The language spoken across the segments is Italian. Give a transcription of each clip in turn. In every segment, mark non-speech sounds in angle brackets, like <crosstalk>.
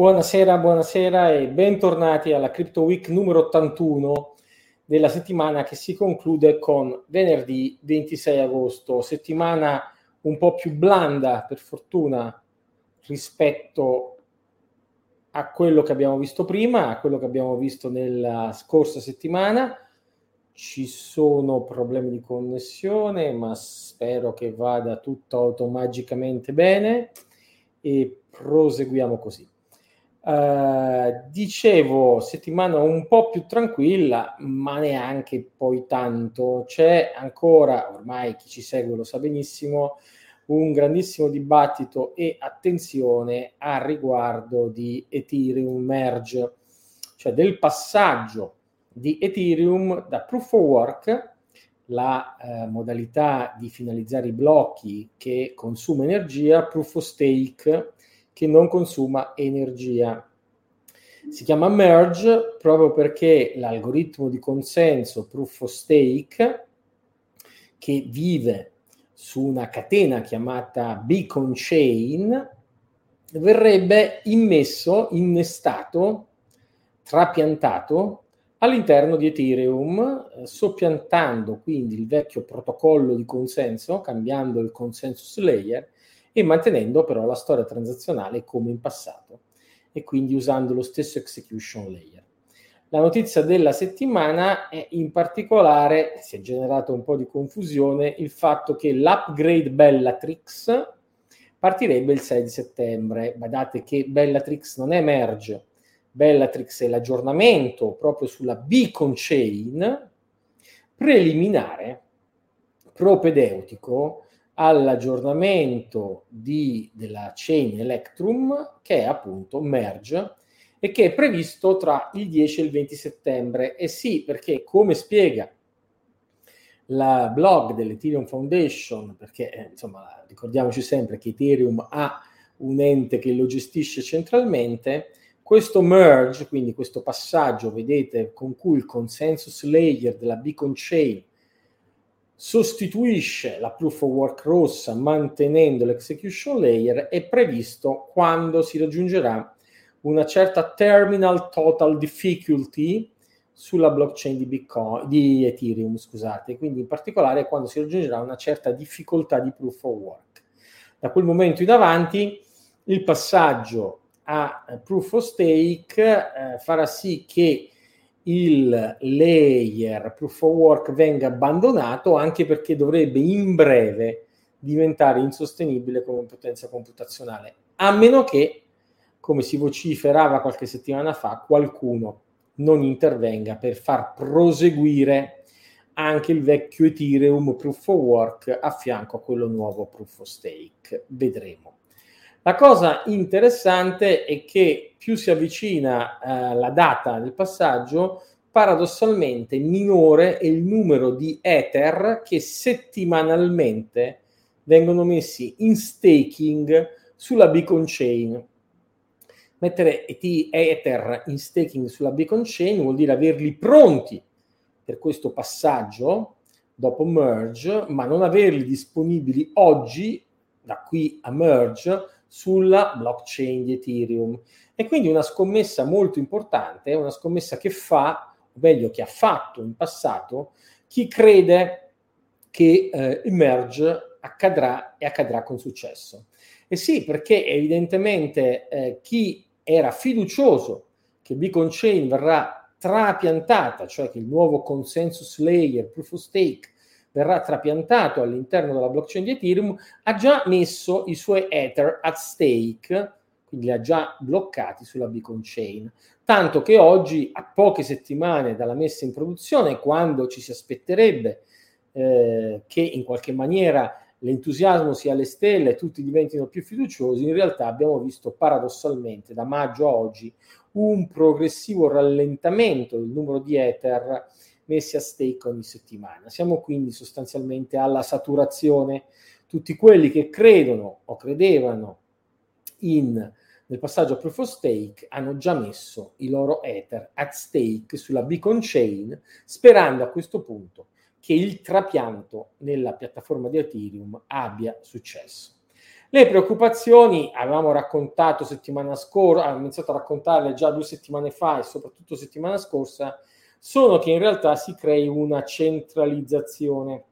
Buonasera, buonasera e bentornati alla Crypto Week numero 81 della settimana che si conclude con venerdì 26 agosto, settimana un po' più blanda per fortuna rispetto a quello che abbiamo visto prima, a quello che abbiamo visto nella scorsa settimana. Ci sono problemi di connessione, ma spero che vada tutto automagicamente bene e proseguiamo così. Uh, dicevo, settimana un po' più tranquilla, ma neanche poi tanto. C'è ancora, ormai chi ci segue lo sa benissimo, un grandissimo dibattito e attenzione a riguardo di Ethereum Merge, cioè del passaggio di Ethereum da Proof of Work, la eh, modalità di finalizzare i blocchi che consuma energia, Proof of Stake, che non consuma energia. Si chiama merge proprio perché l'algoritmo di consenso proof of stake che vive su una catena chiamata beacon chain verrebbe immesso, innestato, trapiantato all'interno di Ethereum, eh, soppiantando quindi il vecchio protocollo di consenso, cambiando il consensus layer e mantenendo però la storia transazionale come in passato e quindi usando lo stesso execution layer. La notizia della settimana è in particolare, si è generato un po' di confusione, il fatto che l'upgrade Bellatrix partirebbe il 6 di settembre. Badate che Bellatrix non è merge, Bellatrix è l'aggiornamento proprio sulla beacon chain preliminare, propedeutico all'aggiornamento di, della chain Electrum che è appunto merge e che è previsto tra il 10 e il 20 settembre. E sì, perché come spiega la blog dell'Ethereum Foundation, perché eh, insomma ricordiamoci sempre che Ethereum ha un ente che lo gestisce centralmente, questo merge, quindi questo passaggio, vedete, con cui il consensus layer della Beacon Chain sostituisce la proof of work rossa mantenendo l'execution layer è previsto quando si raggiungerà una certa terminal total difficulty sulla blockchain di, Bitcoin, di Ethereum, scusate, quindi in particolare quando si raggiungerà una certa difficoltà di proof of work. Da quel momento in avanti il passaggio a proof of stake eh, farà sì che il layer proof of work venga abbandonato anche perché dovrebbe in breve diventare insostenibile come potenza computazionale, a meno che, come si vociferava qualche settimana fa, qualcuno non intervenga per far proseguire anche il vecchio Ethereum proof of work a fianco a quello nuovo proof of stake. Vedremo. La cosa interessante è che più si avvicina eh, la data del passaggio, paradossalmente minore è il numero di Ether che settimanalmente vengono messi in staking sulla Beacon Chain. Mettere Ether in staking sulla Beacon Chain vuol dire averli pronti per questo passaggio dopo merge, ma non averli disponibili oggi, da qui a merge, sulla blockchain di Ethereum. E quindi una scommessa molto importante, una scommessa che fa, o meglio che ha fatto in passato, chi crede che eh, il merge accadrà e accadrà con successo. E sì, perché evidentemente eh, chi era fiducioso che Beacon Chain verrà trapiantata, cioè che il nuovo consensus layer, proof of stake, verrà trapiantato all'interno della blockchain di Ethereum, ha già messo i suoi Ether at stake, quindi li ha già bloccati sulla Beacon Chain. Tanto che oggi, a poche settimane dalla messa in produzione, quando ci si aspetterebbe eh, che in qualche maniera l'entusiasmo sia alle stelle e tutti diventino più fiduciosi, in realtà abbiamo visto paradossalmente da maggio a oggi un progressivo rallentamento del numero di Ether messi a stake ogni settimana. Siamo quindi sostanzialmente alla saturazione. Tutti quelli che credono o credevano in, nel passaggio a proof of stake hanno già messo i loro Ether at stake sulla Beacon Chain, sperando a questo punto che il trapianto nella piattaforma di Ethereum abbia successo. Le preoccupazioni, avevamo raccontato settimana scorsa, abbiamo iniziato a raccontarle già due settimane fa e soprattutto settimana scorsa, sono che in realtà si crei una centralizzazione.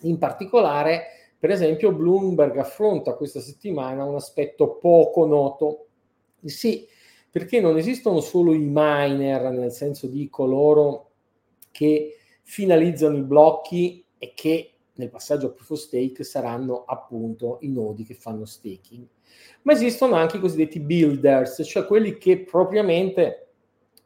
In particolare, per esempio, Bloomberg affronta questa settimana un aspetto poco noto. Sì, perché non esistono solo i miner, nel senso di coloro che finalizzano i blocchi e che nel passaggio a proof of stake saranno appunto i nodi che fanno staking. Ma esistono anche i cosiddetti builders, cioè quelli che propriamente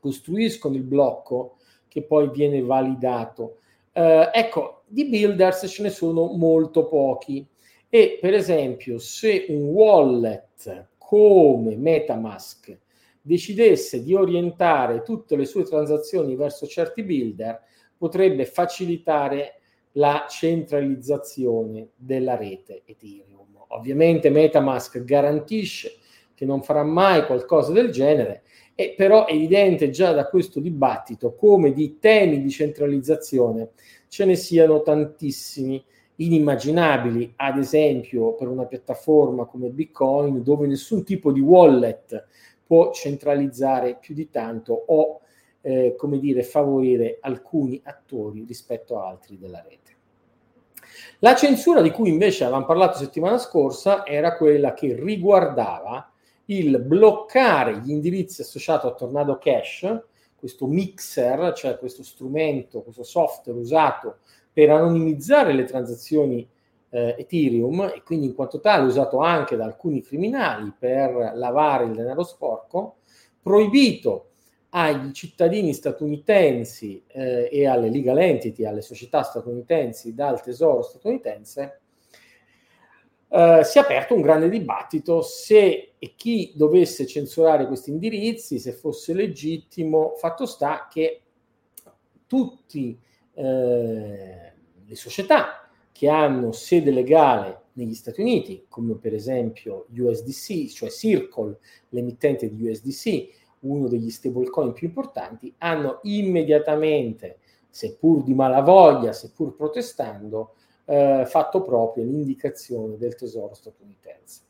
costruiscono il blocco che poi viene validato. Eh, ecco, di builders ce ne sono molto pochi e per esempio se un wallet come Metamask decidesse di orientare tutte le sue transazioni verso certi builder, potrebbe facilitare la centralizzazione della rete Ethereum. Ovviamente Metamask garantisce che non farà mai qualcosa del genere, e però è evidente già da questo dibattito come di temi di centralizzazione ce ne siano tantissimi inimmaginabili, ad esempio per una piattaforma come Bitcoin dove nessun tipo di wallet può centralizzare più di tanto o eh, come dire favorire alcuni attori rispetto a altri della rete. La censura di cui invece avevamo parlato settimana scorsa era quella che riguardava il bloccare gli indirizzi associati a Tornado Cash, questo mixer, cioè questo strumento, questo software usato per anonimizzare le transazioni eh, Ethereum e quindi in quanto tale usato anche da alcuni criminali per lavare il denaro sporco, proibito agli cittadini statunitensi eh, e alle legal entity, alle società statunitensi dal tesoro statunitense, eh, si è aperto un grande dibattito se e chi dovesse censurare questi indirizzi, se fosse legittimo, fatto sta che tutte eh, le società che hanno sede legale negli Stati Uniti, come per esempio USDC, cioè Circle, l'emittente di USDC, uno degli stablecoin più importanti, hanno immediatamente, seppur di malavoglia, seppur protestando, eh, fatto proprio l'indicazione del tesoro statunitense.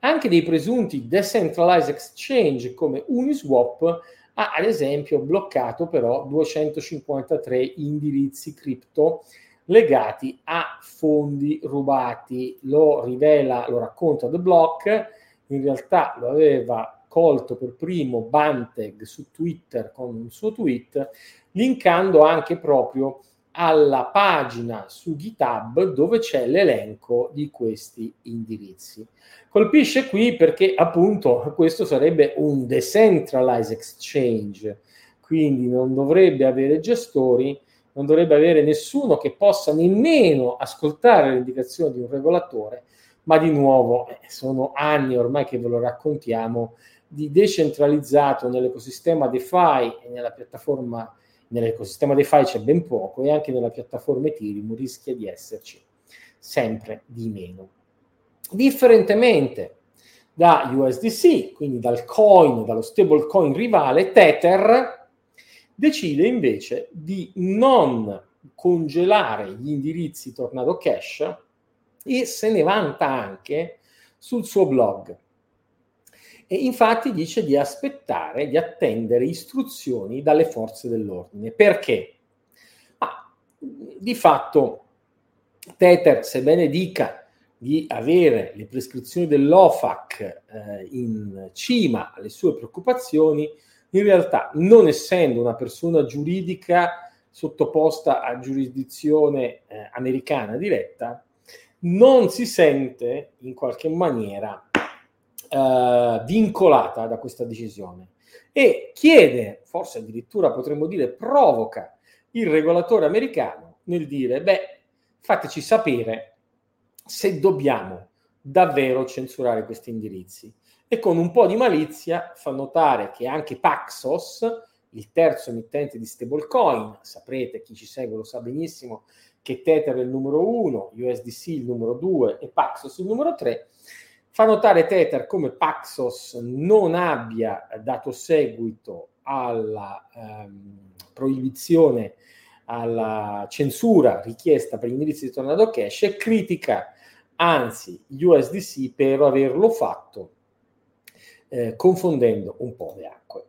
Anche dei presunti decentralized exchange come Uniswap ha ad esempio bloccato però 253 indirizzi cripto legati a fondi rubati. Lo rivela, lo racconta The Block, in realtà lo aveva colto per primo Banteg su Twitter con un suo tweet, linkando anche proprio alla pagina su GitHub dove c'è l'elenco di questi indirizzi. Colpisce qui perché appunto questo sarebbe un decentralized exchange, quindi non dovrebbe avere gestori, non dovrebbe avere nessuno che possa nemmeno ascoltare le indicazioni di un regolatore, ma di nuovo eh, sono anni ormai che ve lo raccontiamo di decentralizzato nell'ecosistema DeFi e nella piattaforma, nell'ecosistema DeFi c'è ben poco e anche nella piattaforma Ethereum rischia di esserci sempre di meno. Differentemente da USDC, quindi dal coin, dallo stablecoin rivale, Tether decide invece di non congelare gli indirizzi Tornado Cash e se ne vanta anche sul suo blog. E infatti dice di aspettare, di attendere istruzioni dalle forze dell'ordine. Perché? Ma di fatto Tether, sebbene dica di avere le prescrizioni dell'OFAC eh, in cima alle sue preoccupazioni, in realtà, non essendo una persona giuridica sottoposta a giurisdizione eh, americana diretta, non si sente in qualche maniera eh, vincolata da questa decisione e chiede, forse addirittura potremmo dire provoca il regolatore americano nel dire, beh, fateci sapere se dobbiamo davvero censurare questi indirizzi. E con un po' di malizia fa notare che anche Paxos, il terzo emittente di stablecoin, saprete, chi ci segue lo sa benissimo, che Tether è il numero uno, USDC il numero due e Paxos il numero tre, Fa notare Tether come Paxos non abbia dato seguito alla ehm, proibizione, alla censura richiesta per gli indirizzi di Tornado Cash e critica anzi USDC per averlo fatto eh, confondendo un po' le acque.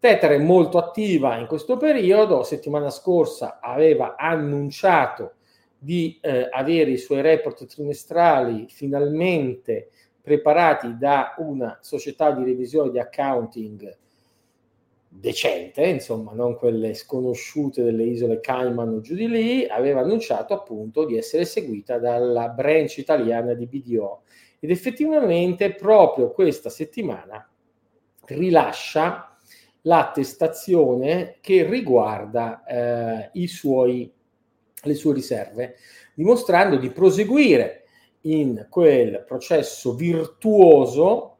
Tether è molto attiva in questo periodo, settimana scorsa aveva annunciato di eh, avere i suoi report trimestrali finalmente preparati da una società di revisione di accounting decente, insomma, non quelle sconosciute delle isole Cayman o giù di lì, aveva annunciato appunto di essere seguita dalla branch italiana di BDO ed effettivamente proprio questa settimana rilascia l'attestazione che riguarda eh, i suoi, le sue riserve, dimostrando di proseguire in quel processo virtuoso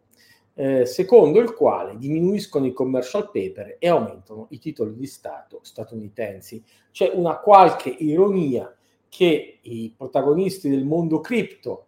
eh, secondo il quale diminuiscono i commercial paper e aumentano i titoli di Stato statunitensi. C'è una qualche ironia che i protagonisti del mondo cripto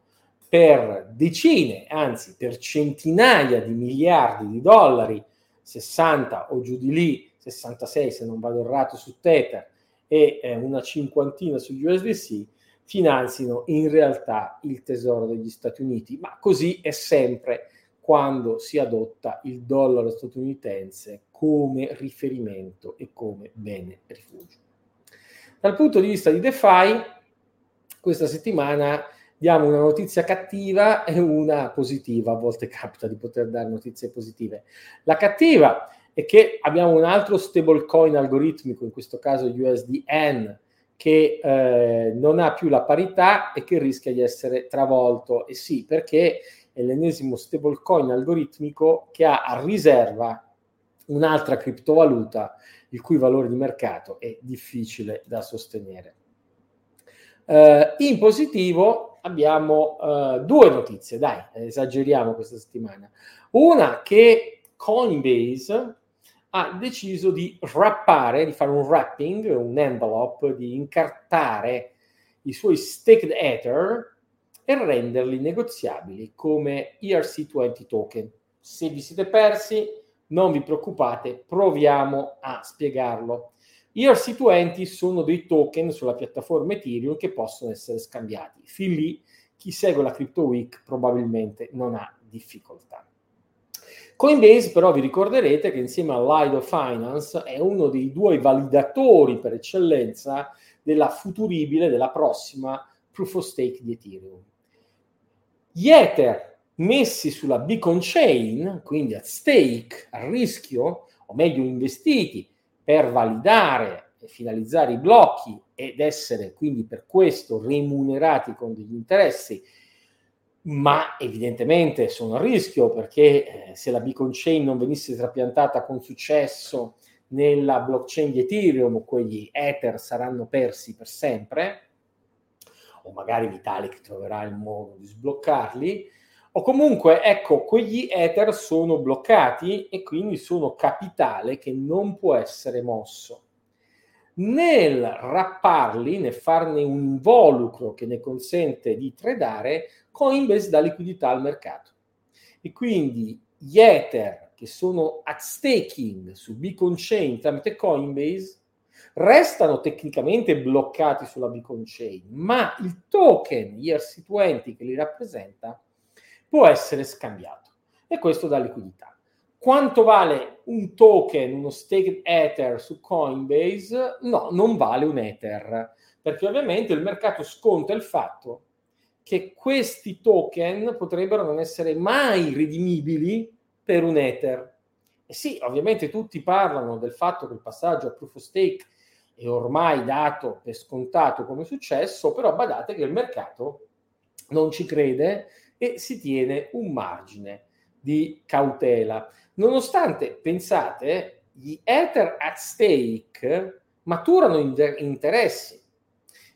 per decine, anzi per centinaia di miliardi di dollari, 60 o giù di lì, 66 se non vado errato su Tether e eh, una cinquantina su USDC, finanzino in realtà il tesoro degli Stati Uniti, ma così è sempre quando si adotta il dollaro statunitense come riferimento e come bene rifugio. Dal punto di vista di DeFi, questa settimana diamo una notizia cattiva e una positiva, a volte capita di poter dare notizie positive. La cattiva è che abbiamo un altro stablecoin algoritmico, in questo caso USDN, che eh, non ha più la parità e che rischia di essere travolto. E sì, perché è l'ennesimo stablecoin algoritmico che ha a riserva un'altra criptovaluta il cui valore di mercato è difficile da sostenere. Uh, in positivo abbiamo uh, due notizie, dai, esageriamo questa settimana. Una che Coinbase ha deciso di wrappare, di fare un wrapping, un envelope, di incartare i suoi staked ether e renderli negoziabili come ERC20 token. Se vi siete persi, non vi preoccupate, proviamo a spiegarlo. ERC20 sono dei token sulla piattaforma Ethereum che possono essere scambiati. Fin lì chi segue la Crypto Week probabilmente non ha difficoltà. Coinbase però vi ricorderete che insieme a Lido Finance è uno dei due validatori per eccellenza della futuribile, della prossima proof of stake di Ethereum. Gli Ether messi sulla Beacon Chain, quindi a stake, a rischio, o meglio investiti per validare e finalizzare i blocchi ed essere quindi per questo remunerati con degli interessi, ma evidentemente sono a rischio perché eh, se la Beacon Chain non venisse trapiantata con successo nella blockchain di Ethereum, quegli Ether saranno persi per sempre, o magari Vitalik troverà il modo di sbloccarli, o comunque, ecco, quegli Ether sono bloccati e quindi sono capitale che non può essere mosso. Nel rapparli, nel farne un involucro che ne consente di tradare, Coinbase dà liquidità al mercato. E quindi gli Ether che sono at staking su Beacon Chain tramite Coinbase restano tecnicamente bloccati sulla Beacon Chain, ma il token ERC20 che li rappresenta può essere scambiato e questo dà liquidità. Quanto vale un token, uno staked Ether su Coinbase? No, non vale un Ether, perché ovviamente il mercato sconta il fatto che questi token potrebbero non essere mai redimibili per un Ether. E sì, ovviamente tutti parlano del fatto che il passaggio a proof of stake è ormai dato per scontato come successo, però badate che il mercato non ci crede e si tiene un margine di cautela. Nonostante, pensate, gli Ether at stake maturano interessi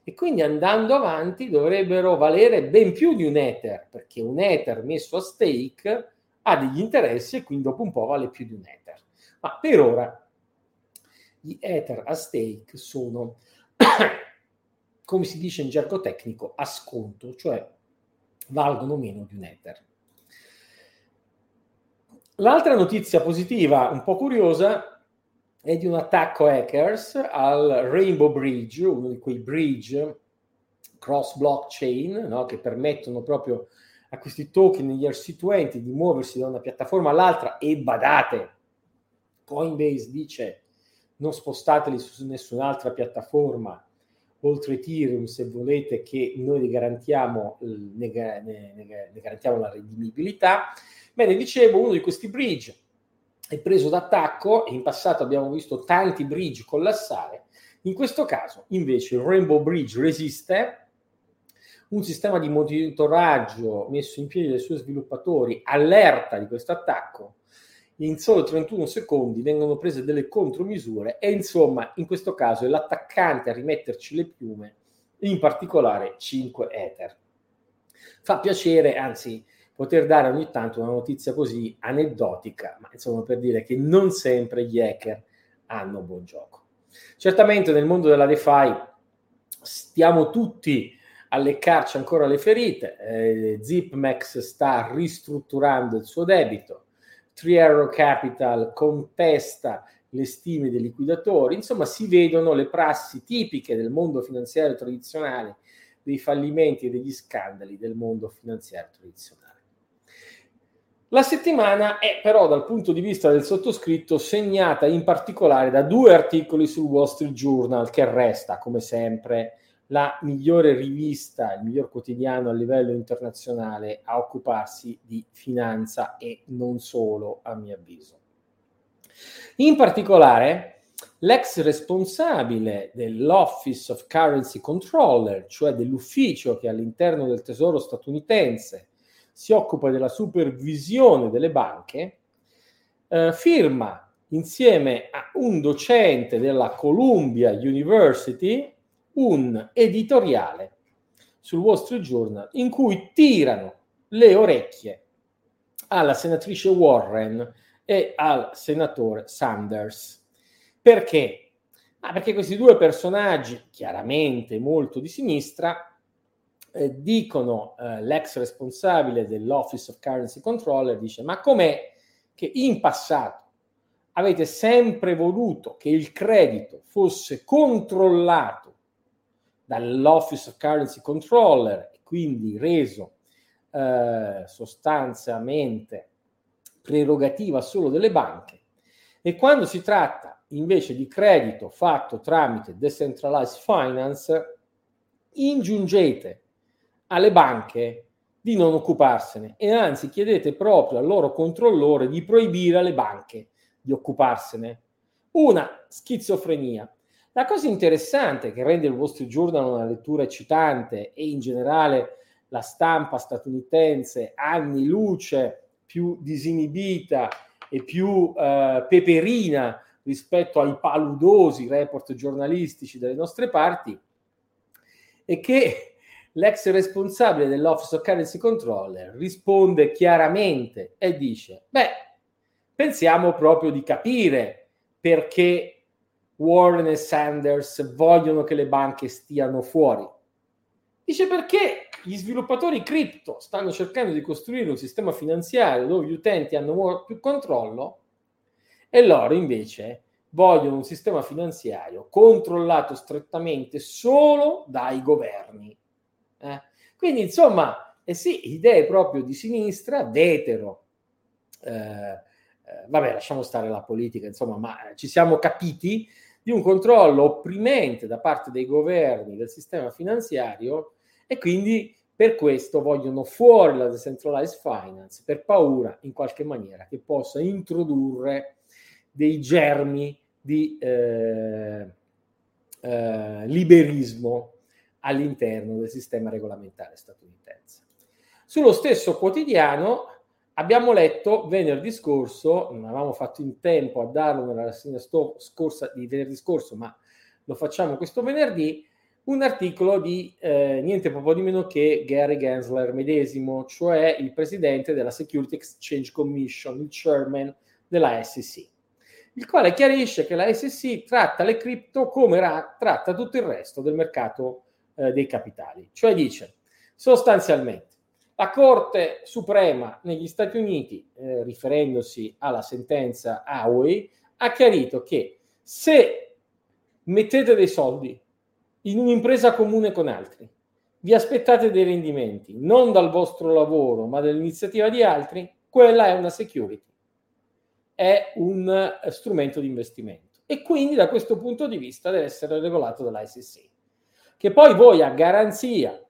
e quindi andando avanti dovrebbero valere ben più di un Ether, perché un Ether messo a stake ha degli interessi e quindi dopo un po' vale più di un Ether. Ma per ora gli ether a stake sono, <coughs> come si dice in gergo tecnico, a sconto, cioè valgono meno di un ether. L'altra notizia positiva, un po' curiosa, è di un attacco hackers al Rainbow Bridge, uno di quei bridge cross blockchain, no? che permettono proprio a questi token negli ERC20 di muoversi da una piattaforma all'altra e badate, Coinbase dice non spostateli su nessun'altra piattaforma oltre Ethereum se volete che noi ne garantiamo, ne, ne, ne garantiamo la redimibilità. Bene, dicevo, uno di questi bridge è preso d'attacco in passato abbiamo visto tanti bridge collassare. In questo caso, invece, il Rainbow Bridge resiste. Un sistema di monitoraggio messo in piedi dai suoi sviluppatori allerta di questo attacco. In solo 31 secondi vengono prese delle contromisure e insomma, in questo caso è l'attaccante a rimetterci le piume, in particolare 5 Ether. Fa piacere, anzi, poter dare ogni tanto una notizia così aneddotica, ma insomma per dire che non sempre gli hacker hanno buon gioco. Certamente nel mondo della DeFi stiamo tutti a leccarci ancora le ferite, eh, ZipMax sta ristrutturando il suo debito, Triero Capital contesta le stime dei liquidatori, insomma si vedono le prassi tipiche del mondo finanziario tradizionale, dei fallimenti e degli scandali del mondo finanziario tradizionale. La settimana è però dal punto di vista del sottoscritto segnata in particolare da due articoli sul Wall Street Journal che resta come sempre la migliore rivista, il miglior quotidiano a livello internazionale a occuparsi di finanza e non solo a mio avviso. In particolare l'ex responsabile dell'Office of Currency Controller, cioè dell'ufficio che all'interno del Tesoro statunitense si occupa della supervisione delle banche, eh, firma insieme a un docente della Columbia University un editoriale sul Wall Street Journal in cui tirano le orecchie alla senatrice Warren e al senatore Sanders. Perché? Ah, perché questi due personaggi, chiaramente molto di sinistra, eh, dicono eh, l'ex responsabile dell'Office of Currency Controller, dice ma com'è che in passato avete sempre voluto che il credito fosse controllato dall'Office of Currency Controller e quindi reso eh, sostanzialmente prerogativa solo delle banche? E quando si tratta invece di credito fatto tramite decentralized finance ingiungete alle banche di non occuparsene e anzi chiedete proprio al loro controllore di proibire alle banche di occuparsene. Una schizofrenia. La cosa interessante che rende il vostro giornale una lettura eccitante e in generale la stampa statunitense anni luce più disinibita e più eh, peperina rispetto ai paludosi report giornalistici delle nostre parti è che l'ex responsabile dell'Office of Currency Controller risponde chiaramente e dice, beh, pensiamo proprio di capire perché Warren e Sanders vogliono che le banche stiano fuori. Dice perché gli sviluppatori cripto stanno cercando di costruire un sistema finanziario dove gli utenti hanno più controllo e loro invece vogliono un sistema finanziario controllato strettamente solo dai governi. Eh? Quindi, insomma, eh sì, idee proprio di sinistra, vetero. Eh, eh, vabbè, lasciamo stare la politica, insomma, ma ci siamo capiti di un controllo opprimente da parte dei governi del sistema finanziario e quindi per questo vogliono fuori la decentralized finance per paura in qualche maniera che possa introdurre dei germi di eh, eh, liberismo all'interno del sistema regolamentare statunitense. Sullo stesso quotidiano abbiamo letto venerdì scorso, non avevamo fatto in tempo a darlo nella rassegna scorsa di venerdì scorso, ma lo facciamo questo venerdì, un articolo di eh, niente proprio di meno che Gary Gensler medesimo, cioè il presidente della Security Exchange Commission, il chairman della SEC, il quale chiarisce che la SEC tratta le cripto come ra- tratta tutto il resto del mercato eh, dei capitali. Cioè dice sostanzialmente la Corte Suprema negli Stati Uniti, eh, riferendosi alla sentenza Huawei, ha chiarito che se mettete dei soldi in un'impresa comune con altri, vi aspettate dei rendimenti non dal vostro lavoro ma dall'iniziativa di altri, quella è una security, è un eh, strumento di investimento e quindi da questo punto di vista deve essere regolato dall'ICC. Che poi voi a garanzia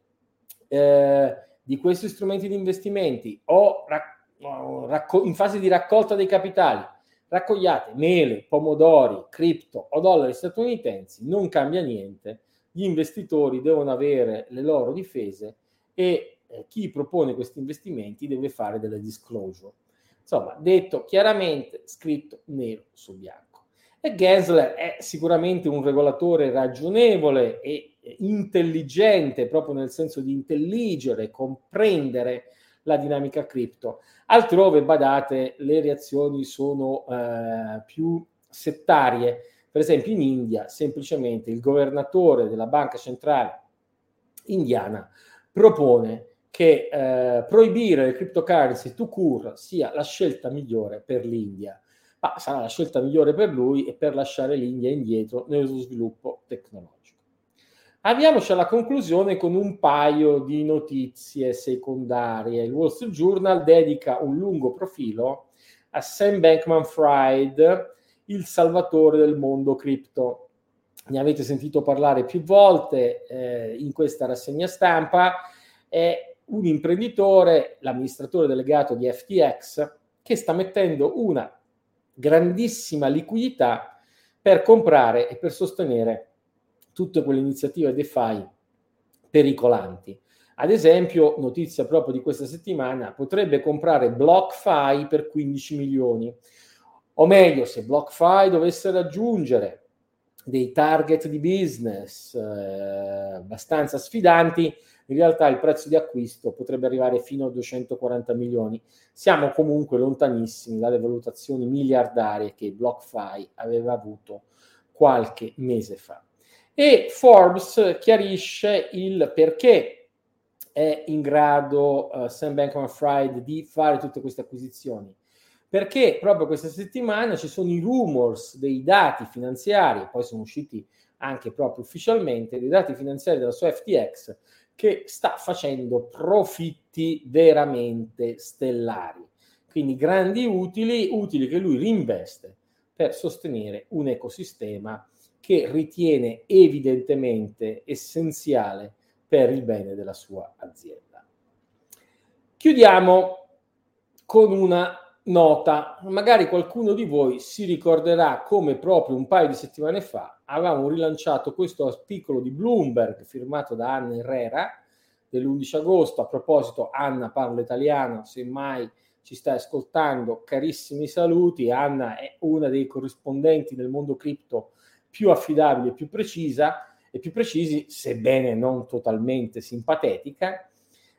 eh, di questi strumenti di investimenti o racco- in fase di raccolta dei capitali raccogliate mele, pomodori, cripto o dollari statunitensi, non cambia niente, gli investitori devono avere le loro difese e eh, chi propone questi investimenti deve fare delle disclosure. Insomma, detto chiaramente, scritto nero su bianco. E Gensler è sicuramente un regolatore ragionevole e intelligente, proprio nel senso di intelligere, comprendere la dinamica cripto. Altrove, badate, le reazioni sono eh, più settarie. Per esempio in India, semplicemente il governatore della banca centrale indiana propone che eh, proibire le cryptocurrency to cure sia la scelta migliore per l'India, ma sarà la scelta migliore per lui e per lasciare l'India indietro nello sviluppo tecnologico. Avviamoci alla conclusione con un paio di notizie secondarie. Il Wall Street Journal dedica un lungo profilo a Sam Bankman Fried, il salvatore del mondo cripto. Ne avete sentito parlare più volte eh, in questa rassegna stampa. È un imprenditore, l'amministratore delegato di FTX, che sta mettendo una grandissima liquidità per comprare e per sostenere tutte quelle iniziative DeFi pericolanti. Ad esempio, notizia proprio di questa settimana, potrebbe comprare BlockFi per 15 milioni. O meglio, se BlockFi dovesse raggiungere dei target di business eh, abbastanza sfidanti, in realtà il prezzo di acquisto potrebbe arrivare fino a 240 milioni. Siamo comunque lontanissimi dalle valutazioni miliardarie che BlockFi aveva avuto qualche mese fa. E Forbes chiarisce il perché è in grado uh, Sam Bankman-Fried di fare tutte queste acquisizioni. Perché proprio questa settimana ci sono i rumors dei dati finanziari, poi sono usciti anche proprio ufficialmente, dei dati finanziari della sua FTX che sta facendo profitti veramente stellari. Quindi grandi utili, utili che lui reinveste per sostenere un ecosistema che ritiene evidentemente essenziale per il bene della sua azienda. Chiudiamo con una nota, magari qualcuno di voi si ricorderà come proprio un paio di settimane fa avevamo rilanciato questo articolo di Bloomberg firmato da Anna Herrera dell'11 agosto. A proposito, Anna parla italiano, semmai ci stai ascoltando, carissimi saluti. Anna è una dei corrispondenti del mondo cripto più affidabile, più precisa e più precisi, sebbene non totalmente simpatetica.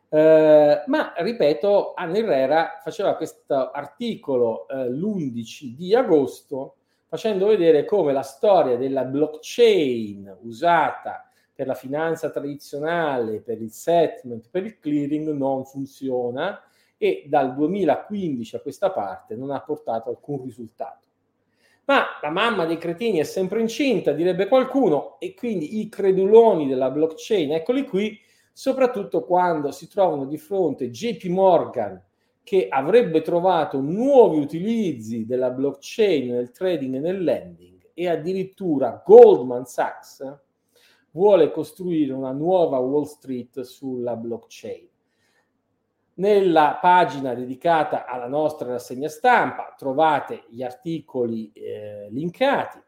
Eh, ma ripeto, Anna Herrera faceva questo articolo eh, l'11 di agosto facendo vedere come la storia della blockchain usata per la finanza tradizionale, per il settlement, per il clearing non funziona e dal 2015 a questa parte non ha portato alcun risultato. Ma la mamma dei cretini è sempre incinta, direbbe qualcuno, e quindi i creduloni della blockchain, eccoli qui, soprattutto quando si trovano di fronte JP Morgan, che avrebbe trovato nuovi utilizzi della blockchain nel trading e nel lending, e addirittura Goldman Sachs vuole costruire una nuova Wall Street sulla blockchain. Nella pagina dedicata alla nostra rassegna stampa trovate gli articoli eh, linkati,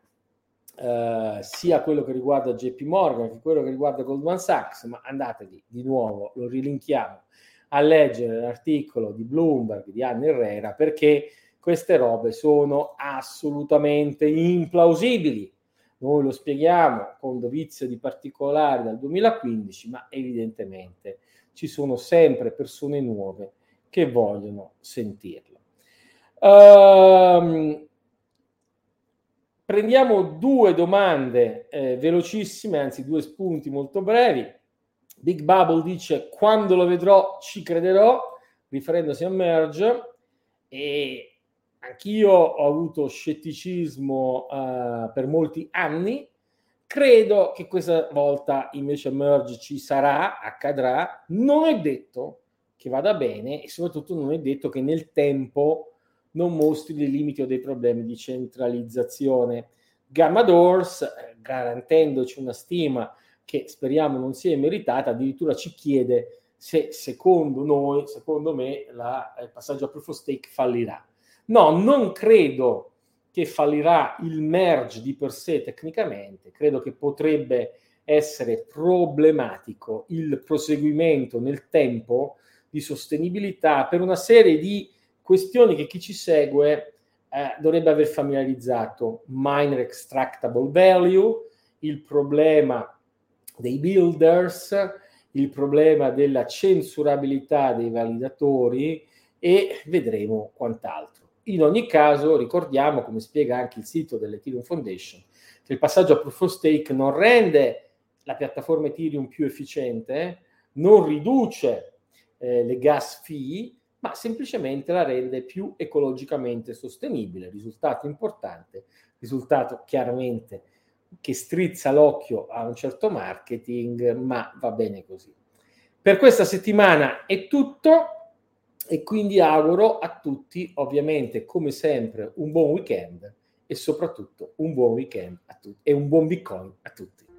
eh, sia quello che riguarda JP Morgan che quello che riguarda Goldman Sachs, ma andatevi di nuovo, lo rilinkiamo, a leggere l'articolo di Bloomberg di Anna Herrera perché queste robe sono assolutamente implausibili. Noi lo spieghiamo con dovizio di particolari dal 2015, ma evidentemente ci sono sempre persone nuove che vogliono sentirlo. Um, prendiamo due domande eh, velocissime, anzi due spunti molto brevi. Big Bubble dice quando lo vedrò ci crederò, riferendosi a Merge e anch'io ho avuto scetticismo uh, per molti anni Credo che questa volta invece merge ci sarà, accadrà, non è detto che vada bene e soprattutto non è detto che nel tempo non mostri dei limiti o dei problemi di centralizzazione. Gamma Doors, eh, garantendoci una stima che speriamo non sia meritata, addirittura ci chiede se secondo noi, secondo me, la, il passaggio a proof of stake fallirà. No, non credo che fallirà il merge di per sé tecnicamente, credo che potrebbe essere problematico il proseguimento nel tempo di sostenibilità per una serie di questioni che chi ci segue eh, dovrebbe aver familiarizzato. Miner extractable value, il problema dei builders, il problema della censurabilità dei validatori e vedremo quant'altro. In ogni caso, ricordiamo, come spiega anche il sito dell'Ethereum Foundation, che il passaggio a proof of stake non rende la piattaforma Ethereum più efficiente, non riduce eh, le gas fee, ma semplicemente la rende più ecologicamente sostenibile. Risultato importante, risultato chiaramente che strizza l'occhio a un certo marketing, ma va bene così. Per questa settimana è tutto e quindi auguro a tutti, ovviamente, come sempre, un buon weekend e soprattutto un buon weekend a tutti e un buon Bitcoin a tutti.